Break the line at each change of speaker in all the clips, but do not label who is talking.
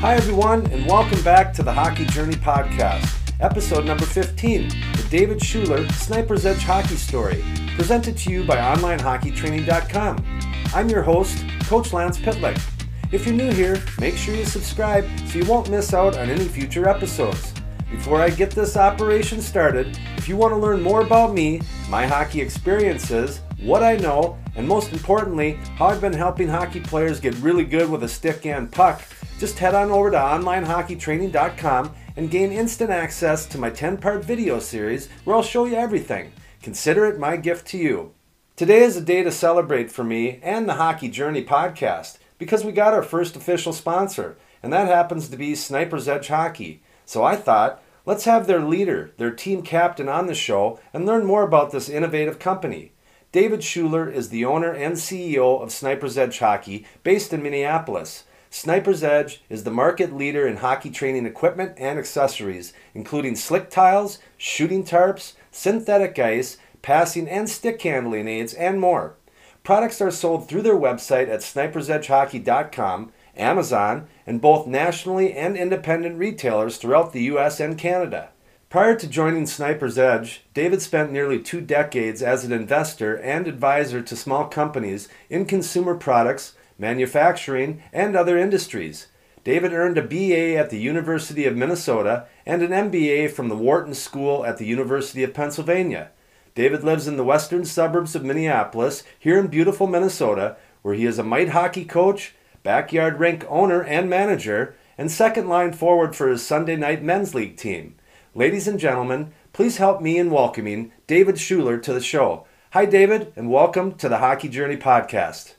Hi, everyone, and welcome back to the Hockey Journey Podcast, episode number 15, the David Shuler Sniper's Edge Hockey Story, presented to you by OnlineHockeyTraining.com. I'm your host, Coach Lance Pitlick. If you're new here, make sure you subscribe so you won't miss out on any future episodes. Before I get this operation started, if you want to learn more about me, my hockey experiences, what I know, and most importantly, how I've been helping hockey players get really good with a stick and puck, just head on over to onlinehockeytraining.com and gain instant access to my 10 part video series where I'll show you everything. Consider it my gift to you. Today is a day to celebrate for me and the Hockey Journey podcast because we got our first official sponsor, and that happens to be Sniper's Edge Hockey. So I thought, let's have their leader, their team captain on the show and learn more about this innovative company. David Shuler is the owner and CEO of Sniper's Edge Hockey, based in Minneapolis. Sniper's Edge is the market leader in hockey training equipment and accessories, including slick tiles, shooting tarps, synthetic ice, passing and stick handling aids, and more. Products are sold through their website at snipersedgehockey.com Amazon, and both nationally and independent retailers throughout the US and Canada. Prior to joining Sniper's Edge, David spent nearly two decades as an investor and advisor to small companies in consumer products, manufacturing, and other industries. David earned a BA at the University of Minnesota and an MBA from the Wharton School at the University of Pennsylvania. David lives in the western suburbs of Minneapolis, here in beautiful Minnesota, where he is a mite hockey coach backyard rink owner and manager, and second line forward for his Sunday night men's league team. Ladies and gentlemen, please help me in welcoming David Shuler to the show. Hi, David, and welcome to the Hockey Journey podcast.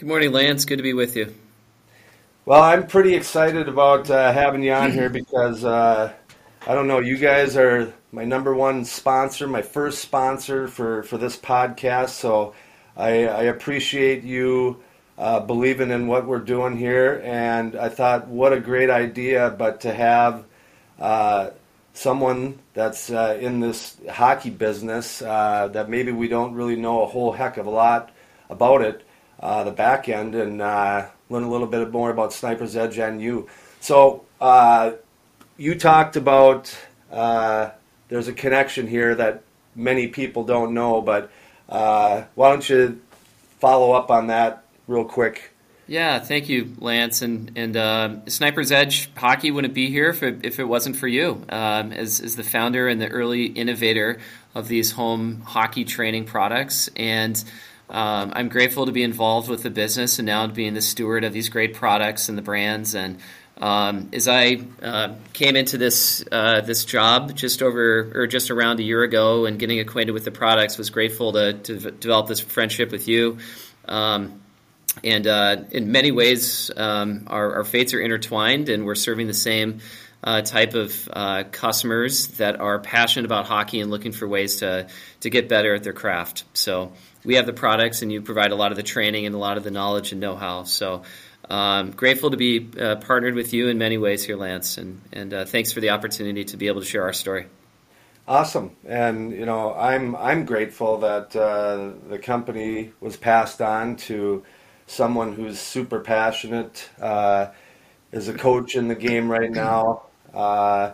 Good morning, Lance. Good to be with you.
Well, I'm pretty excited about uh, having you on here because uh, I don't know, you guys are my number one sponsor, my first sponsor for, for this podcast. So I, I appreciate you uh, believing in what we're doing here. And I thought, what a great idea, but to have uh, someone that's uh, in this hockey business uh, that maybe we don't really know a whole heck of a lot about it, uh, the back end, and uh, learn a little bit more about Sniper's Edge and you. So you talked about there's a connection here that many people don't know, but why don't you follow up on that real quick.
Yeah, thank you, Lance. And and uh, Sniper's Edge Hockey wouldn't be here if it, if it wasn't for you, um, as as the founder and the early innovator of these home hockey training products. And um, I'm grateful to be involved with the business and now being the steward of these great products and the brands. And um, as I uh, came into this uh, this job just over or just around a year ago and getting acquainted with the products, was grateful to, to develop this friendship with you. Um, and uh, in many ways, um, our, our, fates are intertwined, and we're serving the same uh, type of uh, customers that are passionate about hockey and looking for ways to to get better at their craft. So we have the products, and you provide a lot of the training and a lot of the knowledge and know-how. So. Um, grateful to be uh, partnered with you in many ways here, Lance, and and uh, thanks for the opportunity to be able to share our story.
Awesome, and you know I'm I'm grateful that uh, the company was passed on to someone who's super passionate, uh, is a coach in the game right now. Uh,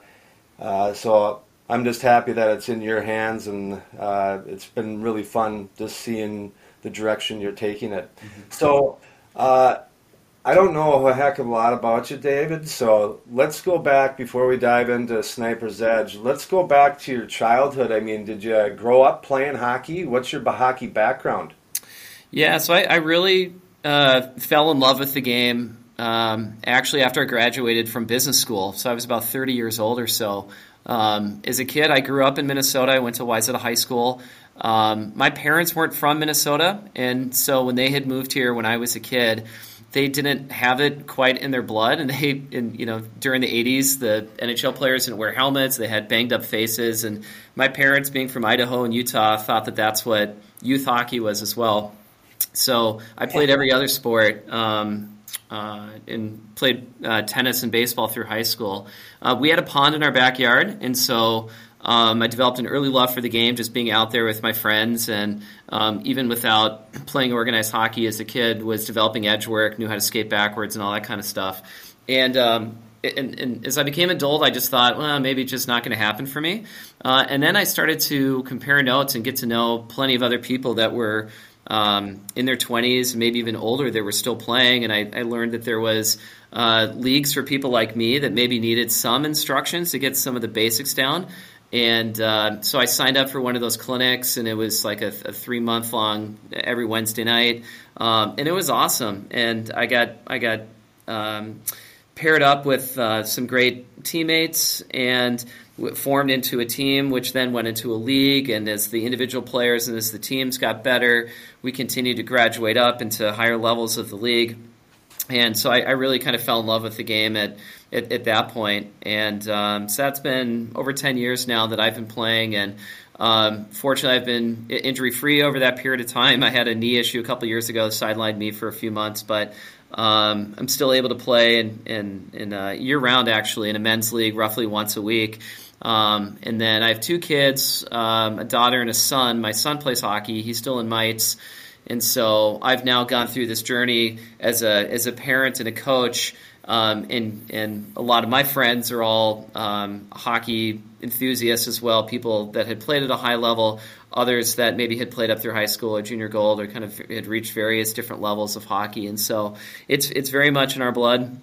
uh, so I'm just happy that it's in your hands, and uh, it's been really fun just seeing the direction you're taking it. Mm-hmm. So uh, I don't know a heck of a lot about you, David. So let's go back before we dive into Sniper's Edge. Let's go back to your childhood. I mean, did you grow up playing hockey? What's your hockey background?
Yeah, so I, I really uh, fell in love with the game um, actually after I graduated from business school. So I was about 30 years old or so. Um, as a kid, I grew up in Minnesota. I went to Wayzata High School. Um, my parents weren't from Minnesota, and so when they had moved here when I was a kid, they didn't have it quite in their blood. And they, in, you know, during the 80s, the NHL players didn't wear helmets. They had banged up faces. And my parents, being from Idaho and Utah, thought that that's what youth hockey was as well. So I played every other sport um, uh, and played uh, tennis and baseball through high school. Uh, we had a pond in our backyard, and so um, I developed an early love for the game, just being out there with my friends, and um, even without playing organized hockey as a kid, was developing edge work, knew how to skate backwards, and all that kind of stuff. and um, and, and, as I became adult, I just thought, well, maybe it's just not going to happen for me. Uh, and then I started to compare notes and get to know plenty of other people that were um, in their 20s, maybe even older, they were still playing. And I, I learned that there was uh, leagues for people like me that maybe needed some instructions to get some of the basics down. And uh, so I signed up for one of those clinics, and it was like a, a three month long every Wednesday night, um, and it was awesome. And I got I got um, paired up with uh, some great teammates and formed into a team, which then went into a league. And as the individual players and as the teams got better, we continued to graduate up into higher levels of the league. And so I, I really kind of fell in love with the game at, at, at that point. And um, so that's been over 10 years now that I've been playing. And um, fortunately, I've been injury free over that period of time. I had a knee issue a couple years ago, sidelined me for a few months, but um, I'm still able to play in, in, in uh, year round actually in a men's league roughly once a week. Um, and then I have two kids, um, a daughter and a son. My son plays hockey. He's still in mites. And so I've now gone through this journey as a, as a parent and a coach. Um, and, and a lot of my friends are all um, hockey enthusiasts as well, people that had played at a high level, others that maybe had played up through high school or junior gold or kind of had reached various different levels of hockey. And so it's, it's very much in our blood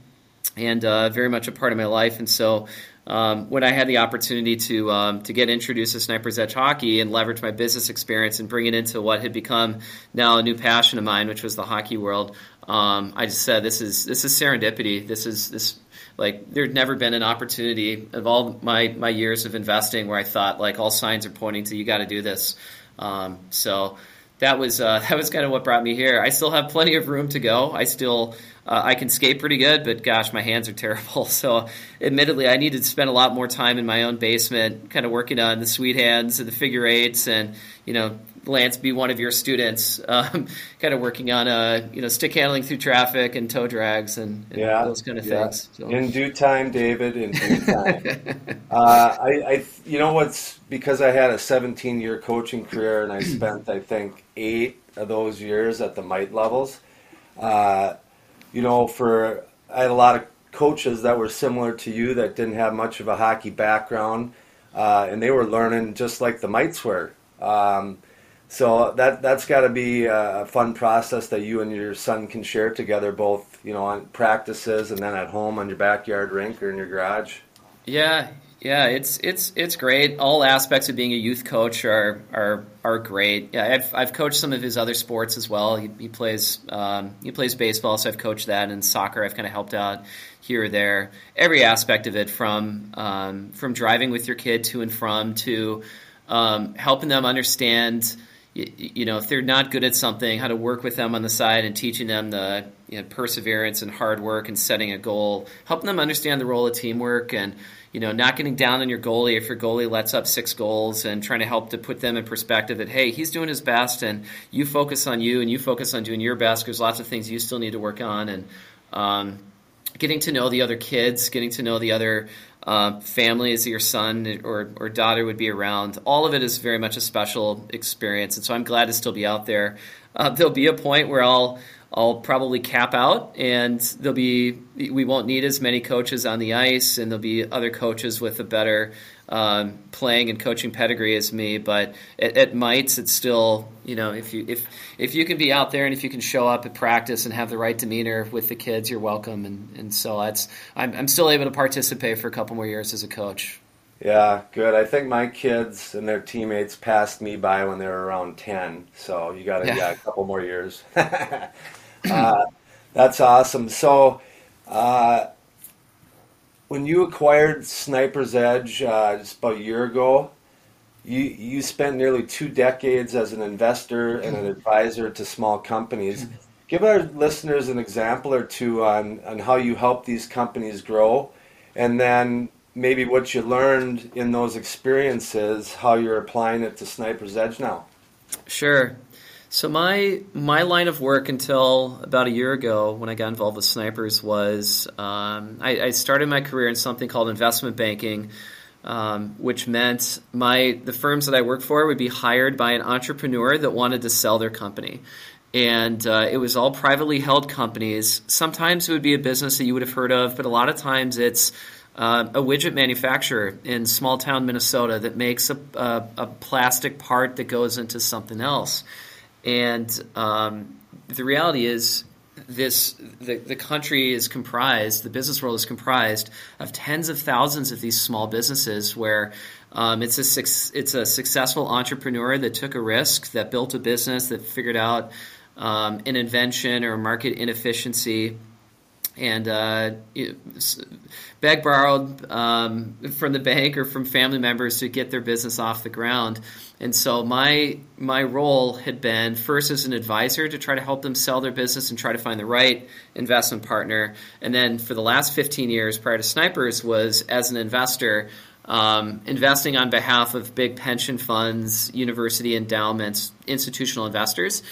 and uh, very much a part of my life. And so um, when I had the opportunity to um, to get introduced to Sniper's Edge hockey and leverage my business experience and bring it into what had become now a new passion of mine, which was the hockey world, um, I just said this is this is serendipity. This is this like there'd never been an opportunity of all my my years of investing where I thought like all signs are pointing to you got to do this. Um, so that was uh, that was kind of what brought me here. I still have plenty of room to go. I still uh, I can skate pretty good, but gosh, my hands are terrible. So, admittedly, I needed to spend a lot more time in my own basement, kind of working on the sweet hands and the figure eights, and you know, Lance be one of your students, um, kind of working on uh, you know stick handling through traffic and toe drags and, and yeah, those kind of yeah. things.
So. In due time, David. In due time. uh, I, I, you know what's because I had a 17 year coaching career and I spent I think eight of those years at the mite levels. Uh, you know, for I had a lot of coaches that were similar to you that didn't have much of a hockey background, uh, and they were learning just like the mites were. Um, so that that's got to be a fun process that you and your son can share together, both you know on practices and then at home on your backyard rink or in your garage.
Yeah, yeah, it's it's it's great. All aspects of being a youth coach are are are great. Yeah, I've I've coached some of his other sports as well. He, he plays um, he plays baseball, so I've coached that, and soccer I've kind of helped out here or there. Every aspect of it, from um, from driving with your kid to and from to um, helping them understand you, know, if they're not good at something, how to work with them on the side and teaching them the you know, perseverance and hard work and setting a goal, helping them understand the role of teamwork and, you know, not getting down on your goalie if your goalie lets up six goals and trying to help to put them in perspective that, hey, he's doing his best and you focus on you and you focus on doing your best. There's lots of things you still need to work on. And, um, getting to know the other kids, getting to know the other uh, families your son or, or daughter would be around. All of it is very much a special experience, and so I'm glad to still be out there. Uh, there'll be a point where I'll I'll probably cap out, and there'll be we won't need as many coaches on the ice, and there'll be other coaches with a better um, playing and coaching pedigree as me. But at, at mites, it's still you know if you if if you can be out there and if you can show up at practice and have the right demeanor with the kids, you're welcome. And and so that's I'm I'm still able to participate for a couple more years as a coach.
Yeah, good. I think my kids and their teammates passed me by when they were around ten. So you got yeah. yeah a couple more years. uh, that's awesome. So. Uh, when you acquired Sniper's Edge uh, just about a year ago, you you spent nearly two decades as an investor and an advisor to small companies. Give our listeners an example or two on, on how you help these companies grow, and then maybe what you learned in those experiences, how you're applying it to Sniper's Edge now.
Sure. So my my line of work until about a year ago, when I got involved with snipers, was um, I, I, started my career in something called investment banking, um, which meant my the firms that I worked for would be hired by an entrepreneur that wanted to sell their company, and uh, it was all privately held companies. Sometimes it would be a business that you would have heard of, but a lot of times it's uh, a widget manufacturer in small town Minnesota that makes a, a, a plastic part that goes into something else. And um, the reality is, this the, the country is comprised, the business world is comprised of tens of thousands of these small businesses where um, it's a it's a successful entrepreneur that took a risk, that built a business, that figured out um, an invention or market inefficiency, and uh, begged, borrowed um, from the bank or from family members to get their business off the ground. And so my my role had been first as an advisor to try to help them sell their business and try to find the right investment partner. And then for the last 15 years prior to Snipers was as an investor. Um, investing on behalf of big pension funds, university endowments, institutional investors,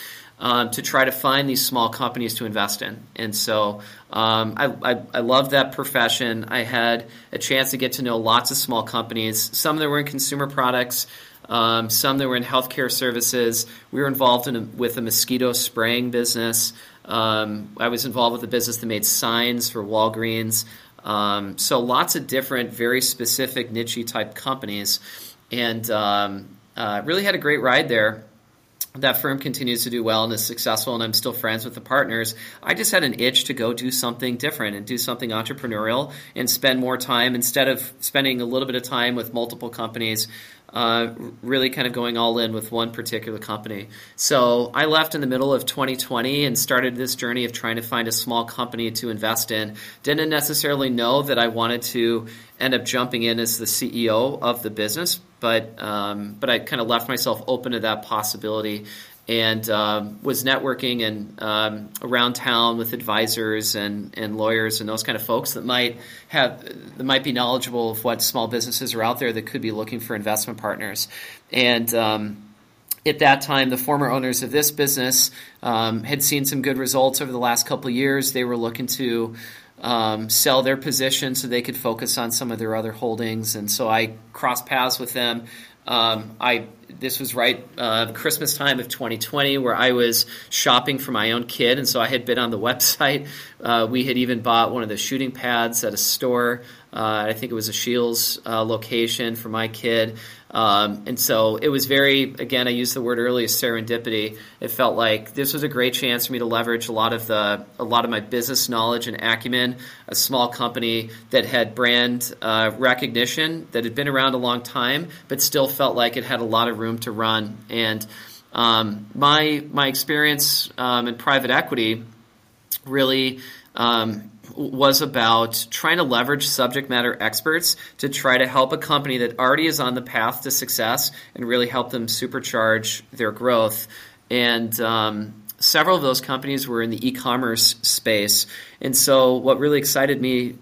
um, to try to find these small companies to invest in. And so um, I, I, I love that profession. I had a chance to get to know lots of small companies, some that were in consumer products. Um, some that were in healthcare services. We were involved in a, with a mosquito spraying business. Um, I was involved with a business that made signs for Walgreens. Um, so lots of different, very specific, niche type companies, and um, uh, really had a great ride there that firm continues to do well and is successful and I'm still friends with the partners. I just had an itch to go do something different and do something entrepreneurial and spend more time instead of spending a little bit of time with multiple companies. Uh, really kind of going all in with one particular company. So I left in the middle of 2020 and started this journey of trying to find a small company to invest in. Didn't necessarily know that I wanted to end up jumping in as the CEO of the business, but um, but I kind of left myself open to that possibility and um, was networking and um, around town with advisors and, and lawyers and those kind of folks that might have that might be knowledgeable of what small businesses are out there that could be looking for investment partners and um, at that time, the former owners of this business um, had seen some good results over the last couple years. They were looking to um, sell their position so they could focus on some of their other holdings. And so I crossed paths with them. Um, I this was right uh, Christmas time of 2020, where I was shopping for my own kid, and so I had been on the website. Uh, we had even bought one of the shooting pads at a store. Uh, I think it was a Scheels uh, location for my kid. Um, and so it was very, again, I used the word earlier, serendipity. It felt like this was a great chance for me to leverage a lot of the, a lot of my business knowledge and acumen. A small company that had brand uh, recognition, that had been around a long time, but still felt like it had a lot of room to run. And um, my my experience um, in private equity really um, was about trying to leverage subject matter experts to try to help a company that already is on the path to success and really help them supercharge their growth. And um, several of those companies were in the e-commerce space. And so what really excited me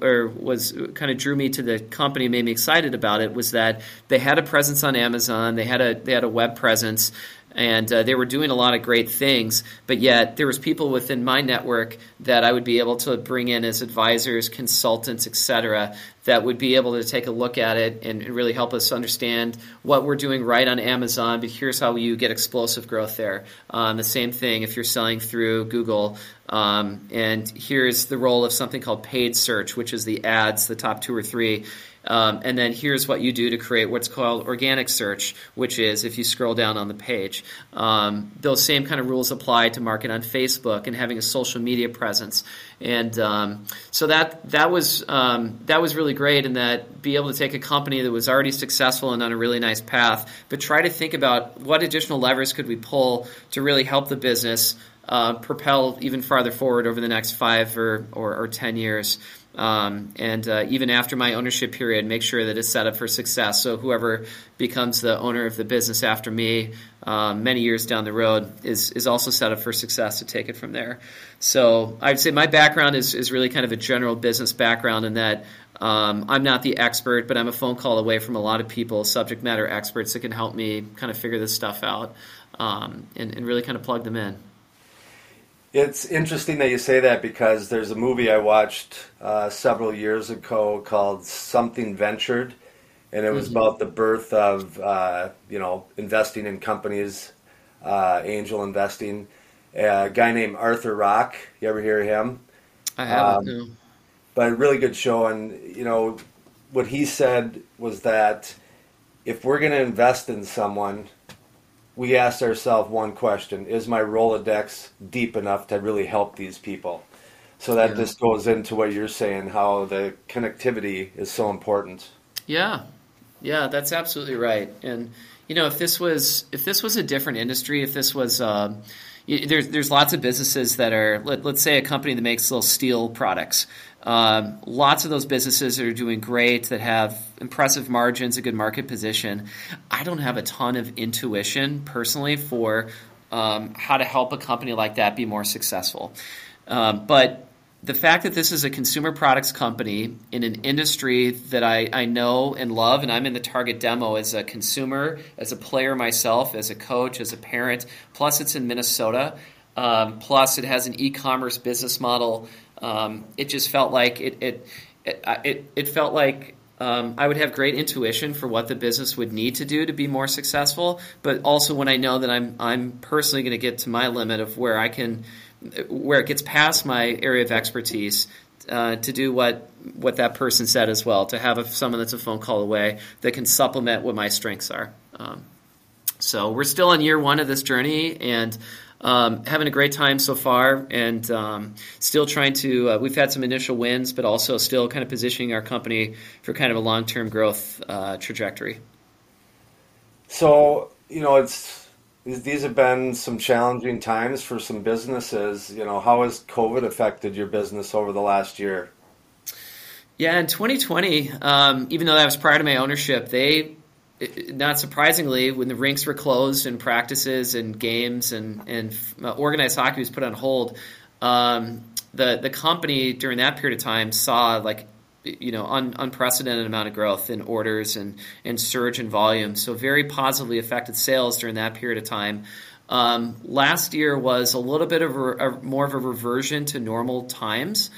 or was kind of drew me to the company made me excited about it was that they had a presence on Amazon, they had a they had a web presence and uh, they were doing a lot of great things but yet there was people within my network that i would be able to bring in as advisors consultants etc that would be able to take a look at it and really help us understand what we're doing right on amazon but here's how you get explosive growth there. Um, the same thing if you're selling through google um, and here's the role of something called paid search which is the ads the top two or three um, and then here's what you do to create what's called organic search, which is if you scroll down on the page. Um, those same kind of rules apply to market on Facebook and having a social media presence. And um, so that that was um, that was really great in that be able to take a company that was already successful and on a really nice path, but try to think about what additional levers could we pull to really help the business uh, propel even farther forward over the next five or, or, or ten years. Um, and uh, even after my ownership period, make sure that it's set up for success. So whoever becomes the owner of the business after me, um, many years down the road, is is also set up for success to take it from there. So I'd say my background is is really kind of a general business background in that. Um, I'm not the expert, but I'm a phone call away from a lot of people, subject matter experts that can help me kind of figure this stuff out um, and, and really kind of plug them in.
It's interesting that you say that because there's a movie I watched uh, several years ago called Something Ventured, and it was mm-hmm. about the birth of uh, you know investing in companies, uh, angel investing, a guy named Arthur Rock. You ever hear him?
I haven't. Um.
But a really good show, and you know what he said was that if we're going to invest in someone, we asked ourselves one question: Is my Rolodex deep enough to really help these people? So that yeah. just goes into what you're saying, how the connectivity is so important.
Yeah, yeah, that's absolutely right. And you know, if this was if this was a different industry, if this was uh, there's there's lots of businesses that are let, us say a company that makes little steel products. Um, lots of those businesses are doing great that have impressive margins, a good market position. I don't have a ton of intuition personally for um, how to help a company like that be more successful. Um, but the fact that this is a consumer products company in an industry that I, I know and love, and I'm in the target demo as a consumer, as a player myself, as a coach, as a parent, plus it's in Minnesota, um, plus it has an e commerce business model. Um, it just felt like it, it, it, it, it felt like um, I would have great intuition for what the business would need to do to be more successful, but also when I know that I'm I'm personally going to get to my limit of where I can where it gets past my area of expertise uh, to do what what that person said as well, to have a, someone that's a phone call away that can supplement what my strengths are. Um, so we're still on year one of this journey and um, having a great time so far, and um, still trying to. Uh, we've had some initial wins, but also still kind of positioning our company for kind of a long term growth uh, trajectory.
So you know it's these have been some challenging times for some businesses. You know, how has COVID affected your business over the last year?
Yeah, in 2020, um, even though that was prior to my ownership, they, not surprisingly, when the rinks were closed and practices and games and, and uh, organized hockey was put on hold, um, the the company during that period of time saw like you know un, unprecedented amount of growth in orders and and surge in volume. So very positively affected sales during that period of time. Um, last year was a little bit of a, a, more of a reversion to normal times,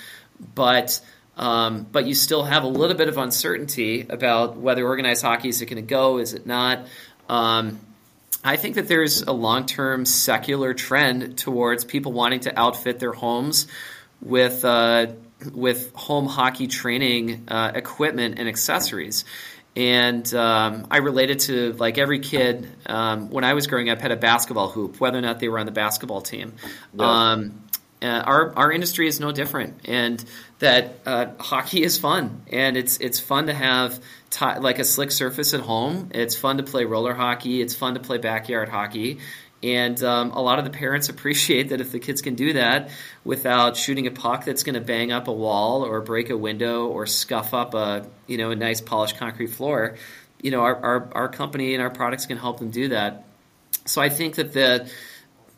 but um, but you still have a little bit of uncertainty about whether organized hockey is it going to go, is it not. Um, I think that there's a long term secular trend towards people wanting to outfit their homes with uh, with home hockey training uh, equipment and accessories. And um, I related to like every kid um, when I was growing up had a basketball hoop, whether or not they were on the basketball team. Yeah. Um, uh, our our industry is no different, and that uh, hockey is fun, and it's it's fun to have t- like a slick surface at home. It's fun to play roller hockey. It's fun to play backyard hockey, and um, a lot of the parents appreciate that if the kids can do that without shooting a puck that's going to bang up a wall or break a window or scuff up a you know a nice polished concrete floor, you know our our, our company and our products can help them do that. So I think that the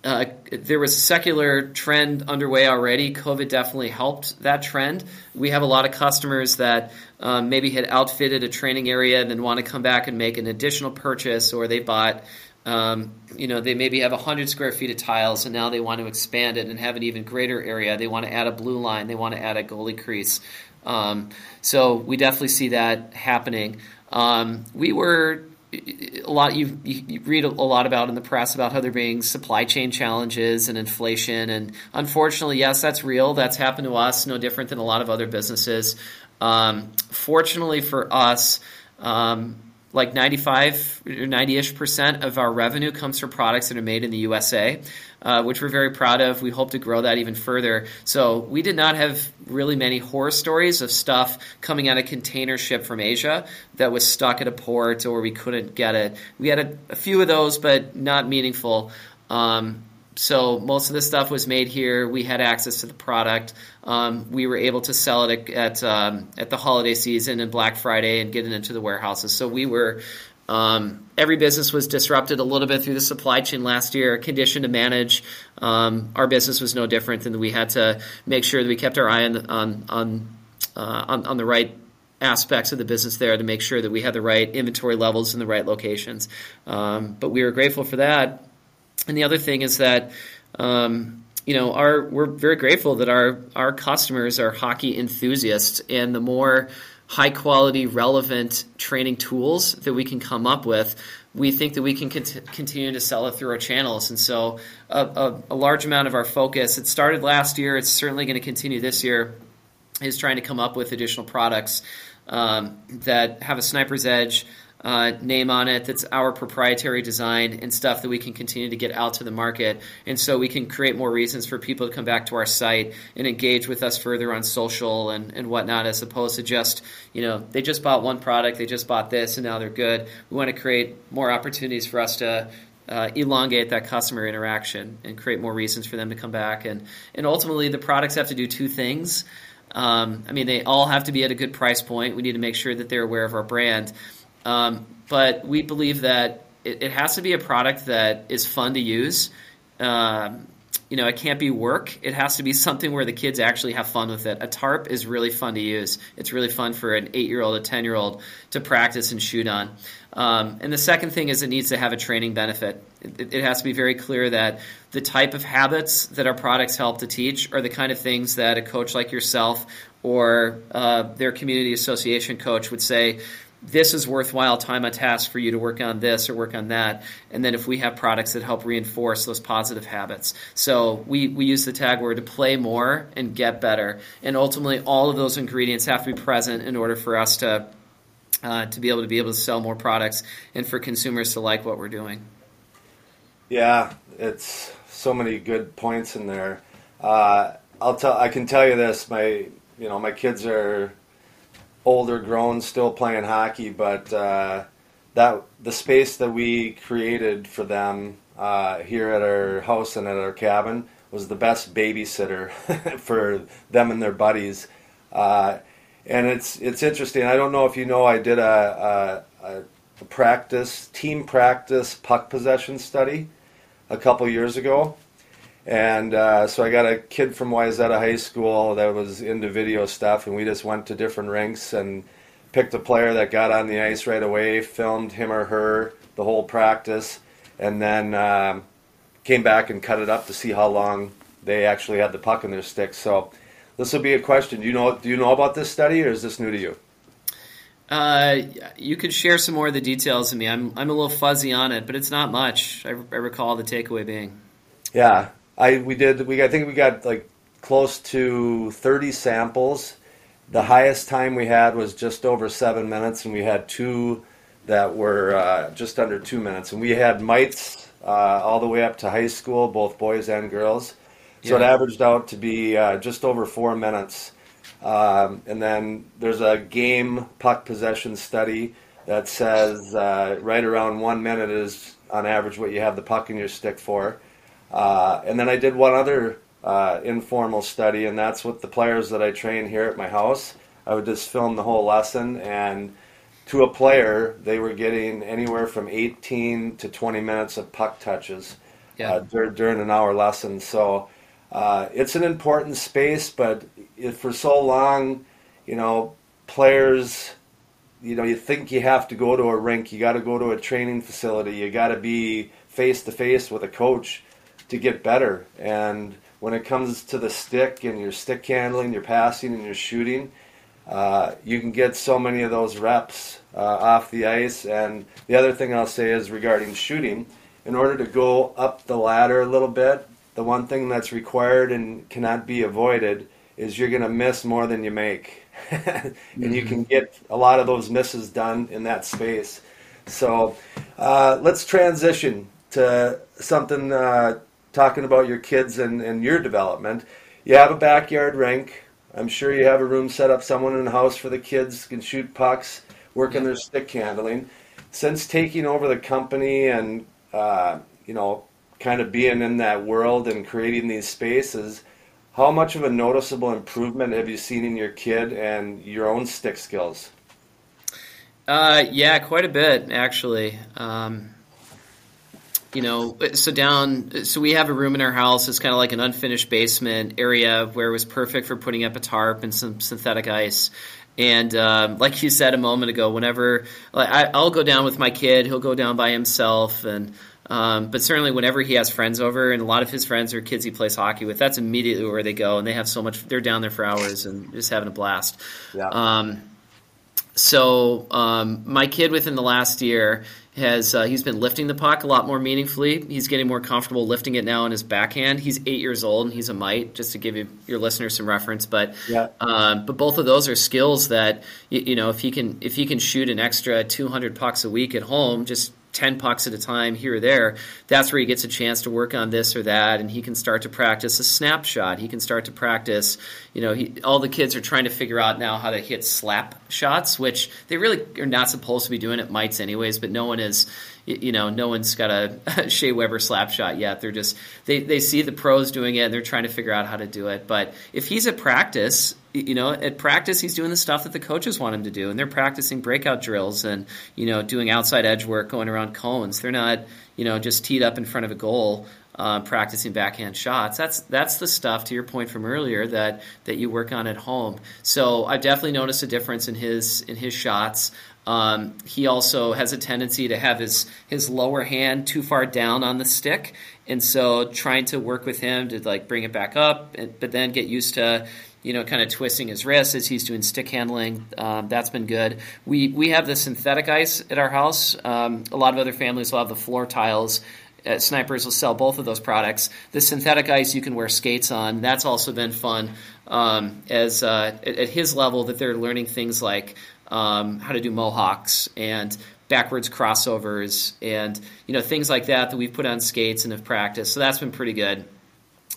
uh, there was a secular trend underway already. COVID definitely helped that trend. We have a lot of customers that um, maybe had outfitted a training area and then want to come back and make an additional purchase, or they bought um, you know, they maybe have 100 square feet of tiles and now they want to expand it and have an even greater area. They want to add a blue line, they want to add a goalie crease. Um, so we definitely see that happening. Um, we were a lot you, you, read a lot about in the press about how there being supply chain challenges and inflation. And unfortunately yes that's real. That's happened to us no different than a lot of other businesses. Um, fortunately for us um, like 95 or 90ish percent of our revenue comes from products that are made in the USA, uh, which we're very proud of. We hope to grow that even further. So we did not have really many horror stories of stuff coming out of container ship from Asia that was stuck at a port or we couldn't get it. We had a, a few of those, but not meaningful. Um, so most of the stuff was made here. We had access to the product. Um, we were able to sell it at um, at the holiday season and Black Friday and get it into the warehouses. So we were um, every business was disrupted a little bit through the supply chain last year. Condition to manage. Um, our business was no different than we had to make sure that we kept our eye on on on, uh, on, on the right aspects of the business there to make sure that we had the right inventory levels in the right locations. Um, but we were grateful for that. And the other thing is that um, you know our we're very grateful that our our customers are hockey enthusiasts, and the more high quality, relevant training tools that we can come up with, we think that we can cont- continue to sell it through our channels. And so, a, a, a, large amount of our focus, it started last year, it's certainly going to continue this year, is trying to come up with additional products um, that have a sniper's edge uh, name on it that's our proprietary design and stuff that we can continue to get out to the market. And so we can create more reasons for people to come back to our site and engage with us further on social and, and whatnot, as opposed to just, you know, they just bought one product, they just bought this, and now they're good. We want to create more opportunities for us to uh, elongate that customer interaction and create more reasons for them to come back. And, and ultimately, the products have to do two things. Um, I mean, they all have to be at a good price point. We need to make sure that they're aware of our brand. Um, but we believe that it, it, has to be a product that is fun to use. Um, you know, it can't be work. It has to be something where the kids actually have fun with it. A tarp is really fun to use. It's really fun for an eight year old, a 10 year old to practice and shoot on. Um, and the second thing is it needs to have a training benefit. It, it, has to be very clear that the type of habits that our products help to teach are the kind of things that a coach like yourself or uh, their community association coach would say, this is worthwhile time on task for you to work on this or work on that. And then if we have products that help reinforce those positive habits. So we, we use the tag word to play more and get better. And ultimately, all of those ingredients have to be present in order for us to, uh, to be able to be able to sell more products and for consumers to like what we're doing.
Yeah, it's so many good points in there. Uh, I'll tell. I can tell you this. My, you know, my kids are older grown, still playing hockey, but uh, that the space that we created for them uh, here at our house and at our cabin was the best babysitter for them and their buddies. Uh, and it's it's interesting. I don't know if you know. I did a, a, a practice team practice puck possession study a couple years ago, and uh, so I got a kid from Wayzata High School that was into video stuff, and we just went to different rinks and picked a player that got on the ice right away, filmed him or her the whole practice, and then um, came back and cut it up to see how long they actually had the puck in their stick. So this will be a question. Do you know do you know about this study, or is this new to you?
Uh, you could share some more of the details with me. I'm I'm a little fuzzy on it, but it's not much. I, I recall the takeaway being.
Yeah, I we did we I think we got like close to 30 samples. The highest time we had was just over seven minutes, and we had two that were uh, just under two minutes. And we had mites uh, all the way up to high school, both boys and girls. So yeah. it averaged out to be uh, just over four minutes. Um, and then there's a game puck possession study that says uh, right around one minute is on average what you have the puck in your stick for. Uh, and then I did one other uh, informal study, and that's with the players that I train here at my house. I would just film the whole lesson, and to a player, they were getting anywhere from 18 to 20 minutes of puck touches yeah. uh, dur- during an hour lesson. So uh, it's an important space, but for so long, you know, players, you know, you think you have to go to a rink, you got to go to a training facility, you got to be face to face with a coach to get better. And when it comes to the stick and your stick handling, your passing, and your shooting, uh, you can get so many of those reps uh, off the ice. And the other thing I'll say is regarding shooting, in order to go up the ladder a little bit, the one thing that's required and cannot be avoided is you're going to miss more than you make. and mm-hmm. you can get a lot of those misses done in that space. So uh, let's transition to something uh, talking about your kids and, and your development. You have a backyard rink. I'm sure you have a room set up. Someone in the house for the kids can shoot pucks, work on their stick handling. Since taking over the company and uh, you know, kind of being in that world and creating these spaces, how much of a noticeable improvement have you seen in your kid and your own stick skills?
Uh, yeah, quite a bit actually. Um, you know, so down, so we have a room in our house. It's kind of like an unfinished basement area where it was perfect for putting up a tarp and some synthetic ice. And um, like you said a moment ago, whenever like, I, I'll go down with my kid, he'll go down by himself, and um, but certainly whenever he has friends over, and a lot of his friends are kids he plays hockey with, that's immediately where they go, and they have so much. They're down there for hours and just having a blast. Yeah. Um, so um, my kid within the last year has uh, he's been lifting the puck a lot more meaningfully. He's getting more comfortable lifting it now in his backhand. He's eight years old and he's a mite, just to give you your listeners some reference. But yeah. um, but both of those are skills that you, you know if he can if he can shoot an extra 200 pucks a week at home, just 10 pucks at a time here or there, that's where he gets a chance to work on this or that, and he can start to practice a snapshot. He can start to practice, you know, he, all the kids are trying to figure out now how to hit slap shots, which they really are not supposed to be doing at mites anyways, but no one is, you know, no one's got a Shea Weber slap shot yet. They're just, they, they see the pros doing it and they're trying to figure out how to do it. But if he's at practice, you know, at practice, he's doing the stuff that the coaches want him to do, and they're practicing breakout drills and you know doing outside edge work, going around cones. They're not you know just teed up in front of a goal, uh, practicing backhand shots. That's that's the stuff to your point from earlier that that you work on at home. So I've definitely noticed a difference in his in his shots. Um, he also has a tendency to have his his lower hand too far down on the stick, and so trying to work with him to like bring it back up, but then get used to you know, kind of twisting his wrist as he's doing stick handling. Um, that's been good. We we have the synthetic ice at our house. Um, a lot of other families will have the floor tiles. Uh, snipers will sell both of those products. The synthetic ice you can wear skates on. That's also been fun. Um, as uh, at, at, his level, that they're learning things like um, how to do mohawks and backwards crossovers and you know things like that that we've put on skates and have practiced. So that's been pretty good.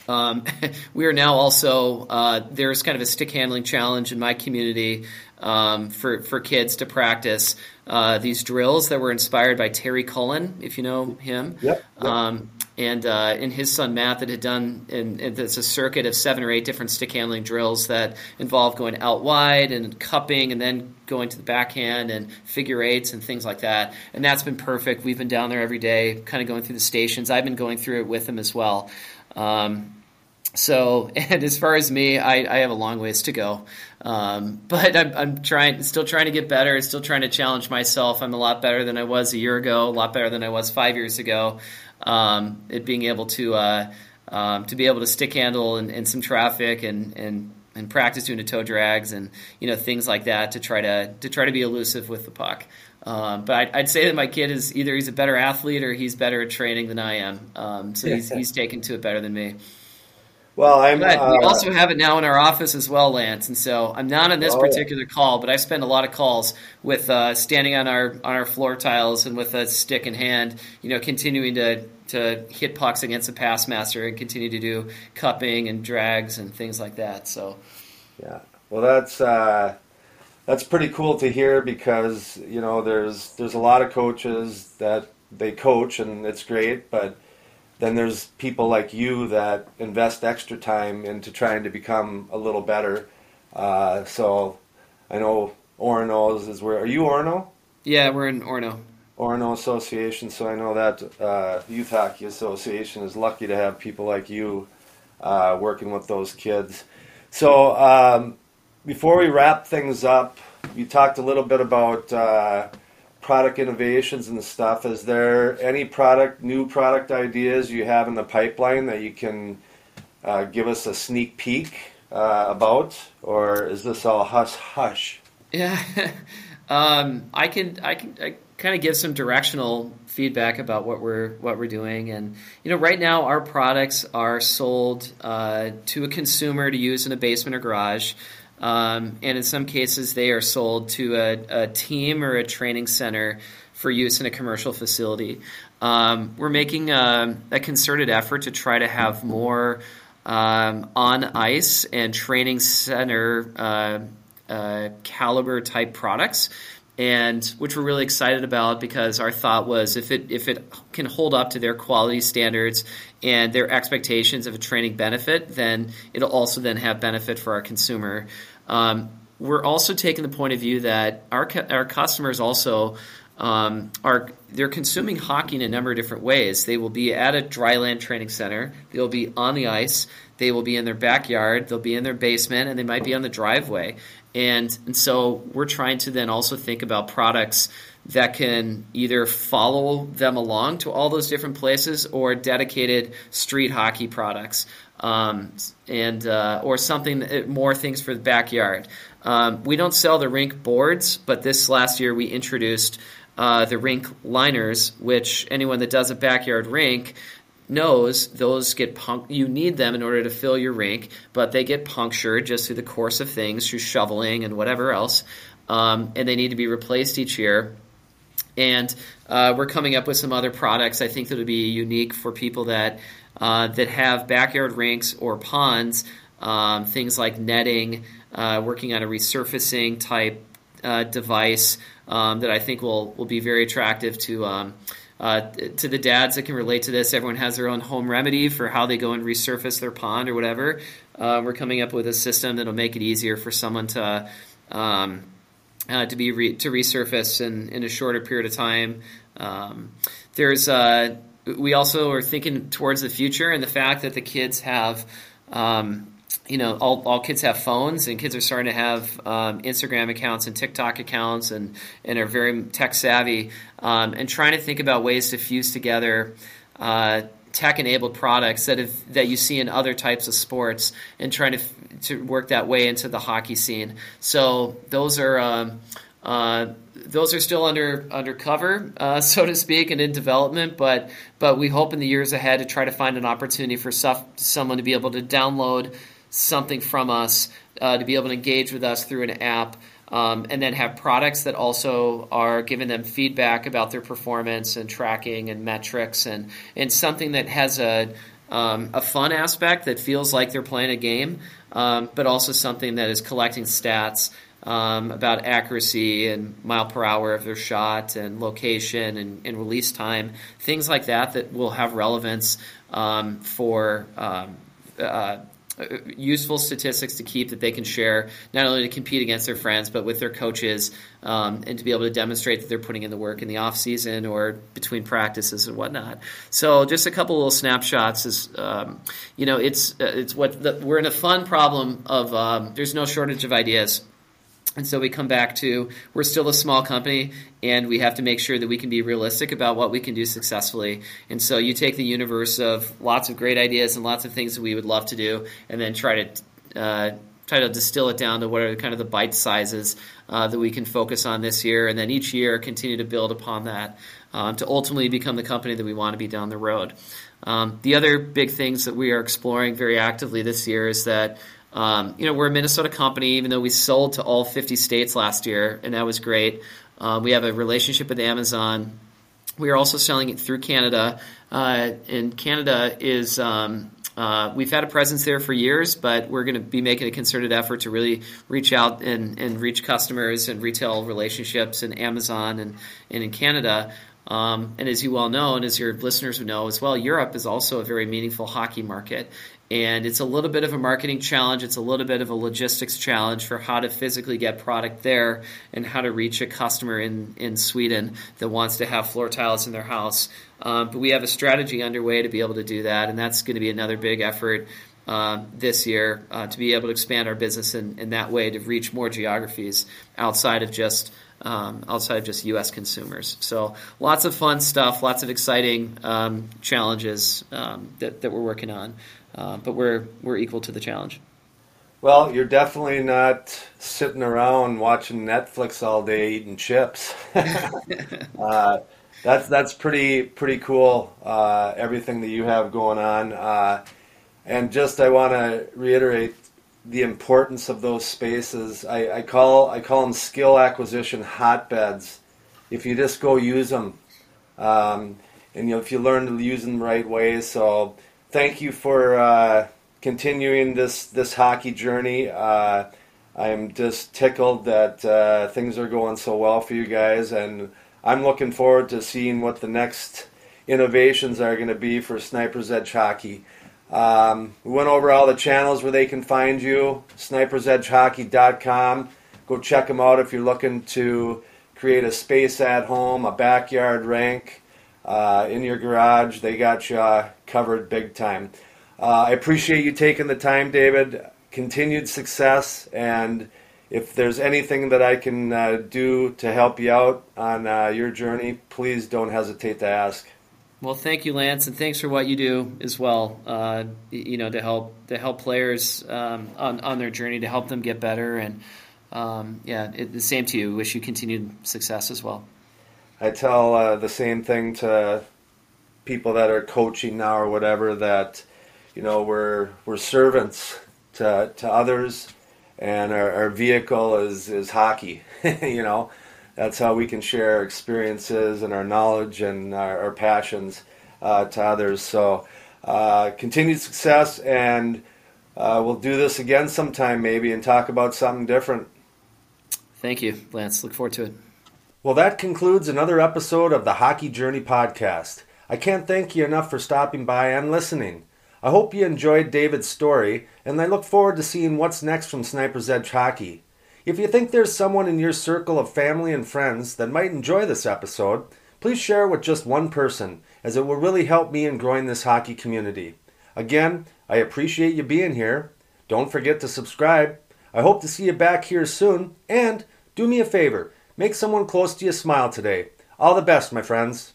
Um, we are now also uh, there's kind of a stick handling challenge in my community um, for for kids to practice uh, these drills that were inspired by Terry Cullen, if you know him.
Yep. yep. Um,
and uh, and his son Matt that had done and, and it's a circuit of seven or eight different stick handling drills that involve going out wide and cupping and then going to the backhand and figure eights and things like that. And that's been perfect. We've been down there every day, kind of going through the stations. I've been going through it with him as well. Um, so, and as far as me, I, I have a long ways to go. Um, but I'm, I'm, trying, still trying to get better, still trying to challenge myself. I'm a lot better than I was a year ago, a lot better than I was five years ago. Um, it being able to uh, um, to be able to stick handle and, in some traffic and, and and practice doing the toe drags and you know things like that to try to to try to be elusive with the puck. Um, but I'd, I'd, say that my kid is either he's a better athlete or he's better at training than I am. Um, so he's he's taken to it better than me.
Well, I'm.
But uh, we also have it now in our office as well, Lance. And so I'm not on this oh, particular yeah. call, but I spend a lot of calls with uh, standing on our on our floor tiles and with a stick in hand, you know, continuing to to hit pucks against the pass master and continue to do cupping and drags and things like that. So.
Yeah. Well, that's. Uh, that's pretty cool to hear because you know there's there's a lot of coaches that they coach and it's great, but then there's people like you that invest extra time into trying to become a little better. Uh, so I know Orono is where. Are you Orono?
Yeah, we're in Orono.
Orono Association. So I know that uh, Youth Hockey Association is lucky to have people like you uh, working with those kids. So um, before we wrap things up, you talked a little bit about uh, product innovations and stuff. Is there any product, new product ideas you have in the pipeline that you can uh, give us a sneak peek uh, about, or is this all hush hush?
Yeah, um, I can I can I kind of give some directional feedback about what we're what we're doing, and you know, right now our products are sold uh, to a consumer to use in a basement or garage. Um, and in some cases, they are sold to a, a, team or a training center for use in a commercial facility. Um, we're making a, a, concerted effort to try to have more um, on ice and training center uh, uh, caliber type products and which we're really excited about because our thought was if it if it can hold up to their quality standards and their expectations of a training benefit, then it'll also then have benefit for our consumer. Um, we're also taking the point of view that our our customers also um, are they're consuming hockey in a number of different ways. They will be at a dryland training center. They'll be on the ice. They will be in their backyard. They'll be in their basement, and they might be on the driveway. And, and so we're trying to then also think about products that can either follow them along to all those different places or dedicated street hockey products um, and uh, or something uh, more things for the backyard. Um, we don't sell the rink boards, but this last year we introduced uh, the rink liners, which anyone that does a backyard rink knows those get punk- you need them in order to fill your rink, but they get punctured just through the course of things, through shoveling and whatever else, um, and they need to be replaced each year. And uh, we're coming up with some other products I think that would be unique for people that uh, that have backyard rinks or ponds, um, things like netting, uh, working on a resurfacing type uh, device um, that I think will will be very attractive to. Uh, to the dads that can relate to this, everyone has their own home remedy for how they go and resurface their pond or whatever. Uh, we're coming up with a system that'll make it easier for someone to um, uh, to be re- to resurface in, in a shorter period of time. Um, there's uh, we also are thinking towards the future and the fact that the kids have. Um, you know, all, all kids have phones, and kids are starting to have um, Instagram accounts and TikTok accounts, and and are very tech savvy, um, and trying to think about ways to fuse together uh, tech enabled products that have, that you see in other types of sports, and trying to to work that way into the hockey scene. So those are. Um, uh, those are still under undercover, uh, so to speak, and in development. But but we hope in the years ahead to try to find an opportunity for someone to be able to download something from us, uh, to be able to engage with us through an app, um, and then have products that also are giving them feedback about their performance and tracking and metrics, and and something that has a um, a fun aspect that feels like they're playing a game, um, but also something that is collecting stats um, about accuracy and mile per hour of their shot and location and, and release time, things like that that will have relevance um, for um, uh, useful statistics to keep that they can share, not only to compete against their friends, but with their coaches, um, and to be able to demonstrate that they're putting in the work in the off season or between practices and whatnot. So, just a couple little snapshots is, um, you know, it's uh, it's what the, we're in a fun problem of. Um, there's no shortage of ideas. And so we come back to we're still a small company and we have to make sure that we can be realistic about what we can do successfully. And so you take the universe of lots of great ideas and lots of things that we would love to do and then try to uh, try to distill it down to what are kind of the bite sizes uh, that we can focus on this year and then each year continue to build upon that um, to ultimately become the company that we want to be down the road. Um, the other big things that we are exploring very actively this year is that um, you know, we're a Minnesota company, even though we sold to all 50 states last year, and that was great. Um, we have a relationship with Amazon. We are also selling it through Canada, uh, and Canada is. Um, uh, we've had a presence there for years, but we're going to be making a concerted effort to really reach out and, and reach customers and retail relationships in Amazon and, and in Canada. Um, and as you well know, and as your listeners would know as well, Europe is also a very meaningful hockey market and it's a little bit of a marketing challenge it's a little bit of a logistics challenge for how to physically get product there and how to reach a customer in, in sweden that wants to have floor tiles in their house um, but we have a strategy underway to be able to do that and that's going to be another big effort uh, this year uh, to be able to expand our business in, in that way to reach more geographies outside of just um, outside of just U.S. consumers. So lots of fun stuff, lots of exciting um, challenges um, that, that we're working on. Uh, but we're we're equal to the challenge.
Well, you're definitely not sitting around watching Netflix all day eating chips. uh, that's that's pretty pretty cool. Uh, everything that you have going on, uh, and just I want to reiterate the importance of those spaces. I, I call I call them skill acquisition hotbeds. If you just go use them, um, and you know, if you learn to use them the right way, so thank you for uh, continuing this this hockey journey. Uh, I'm just tickled that uh, things are going so well for you guys, and I'm looking forward to seeing what the next innovations are going to be for Sniper's Edge Hockey. Um, we went over all the channels where they can find you. SnipersEdgeHockey.com. Go check them out if you're looking to create a space at home, a backyard rink uh, in your garage. They got you uh, covered big time. Uh, I appreciate you taking the time, David. Continued success, and if there's anything that I can uh, do to help you out on uh, your journey, please don't hesitate to ask.
Well, thank you, Lance, and thanks for what you do as well. Uh, you know, to help to help players um, on on their journey to help them get better, and um, yeah, it, the same to you. Wish you continued success as well.
I tell uh, the same thing to people that are coaching now or whatever that you know we're we're servants to to others, and our, our vehicle is is hockey. you know that's how we can share our experiences and our knowledge and our, our passions uh, to others. So, uh, continued success, and uh, we'll do this again sometime maybe and talk about something different.
Thank you, Lance. Look forward to it.
Well, that concludes another episode of the Hockey Journey podcast. I can't thank you enough for stopping by and listening. I hope you enjoyed David's story, and I look forward to seeing what's next from Sniper's Edge Hockey. If you think there's someone in your circle of family and friends that might enjoy this episode, please share with just one person, as it will really help me in growing this hockey community. Again, I appreciate you being here. Don't forget to subscribe. I hope to see you back here soon, and do me a favor make someone close to you smile today. All the best, my friends.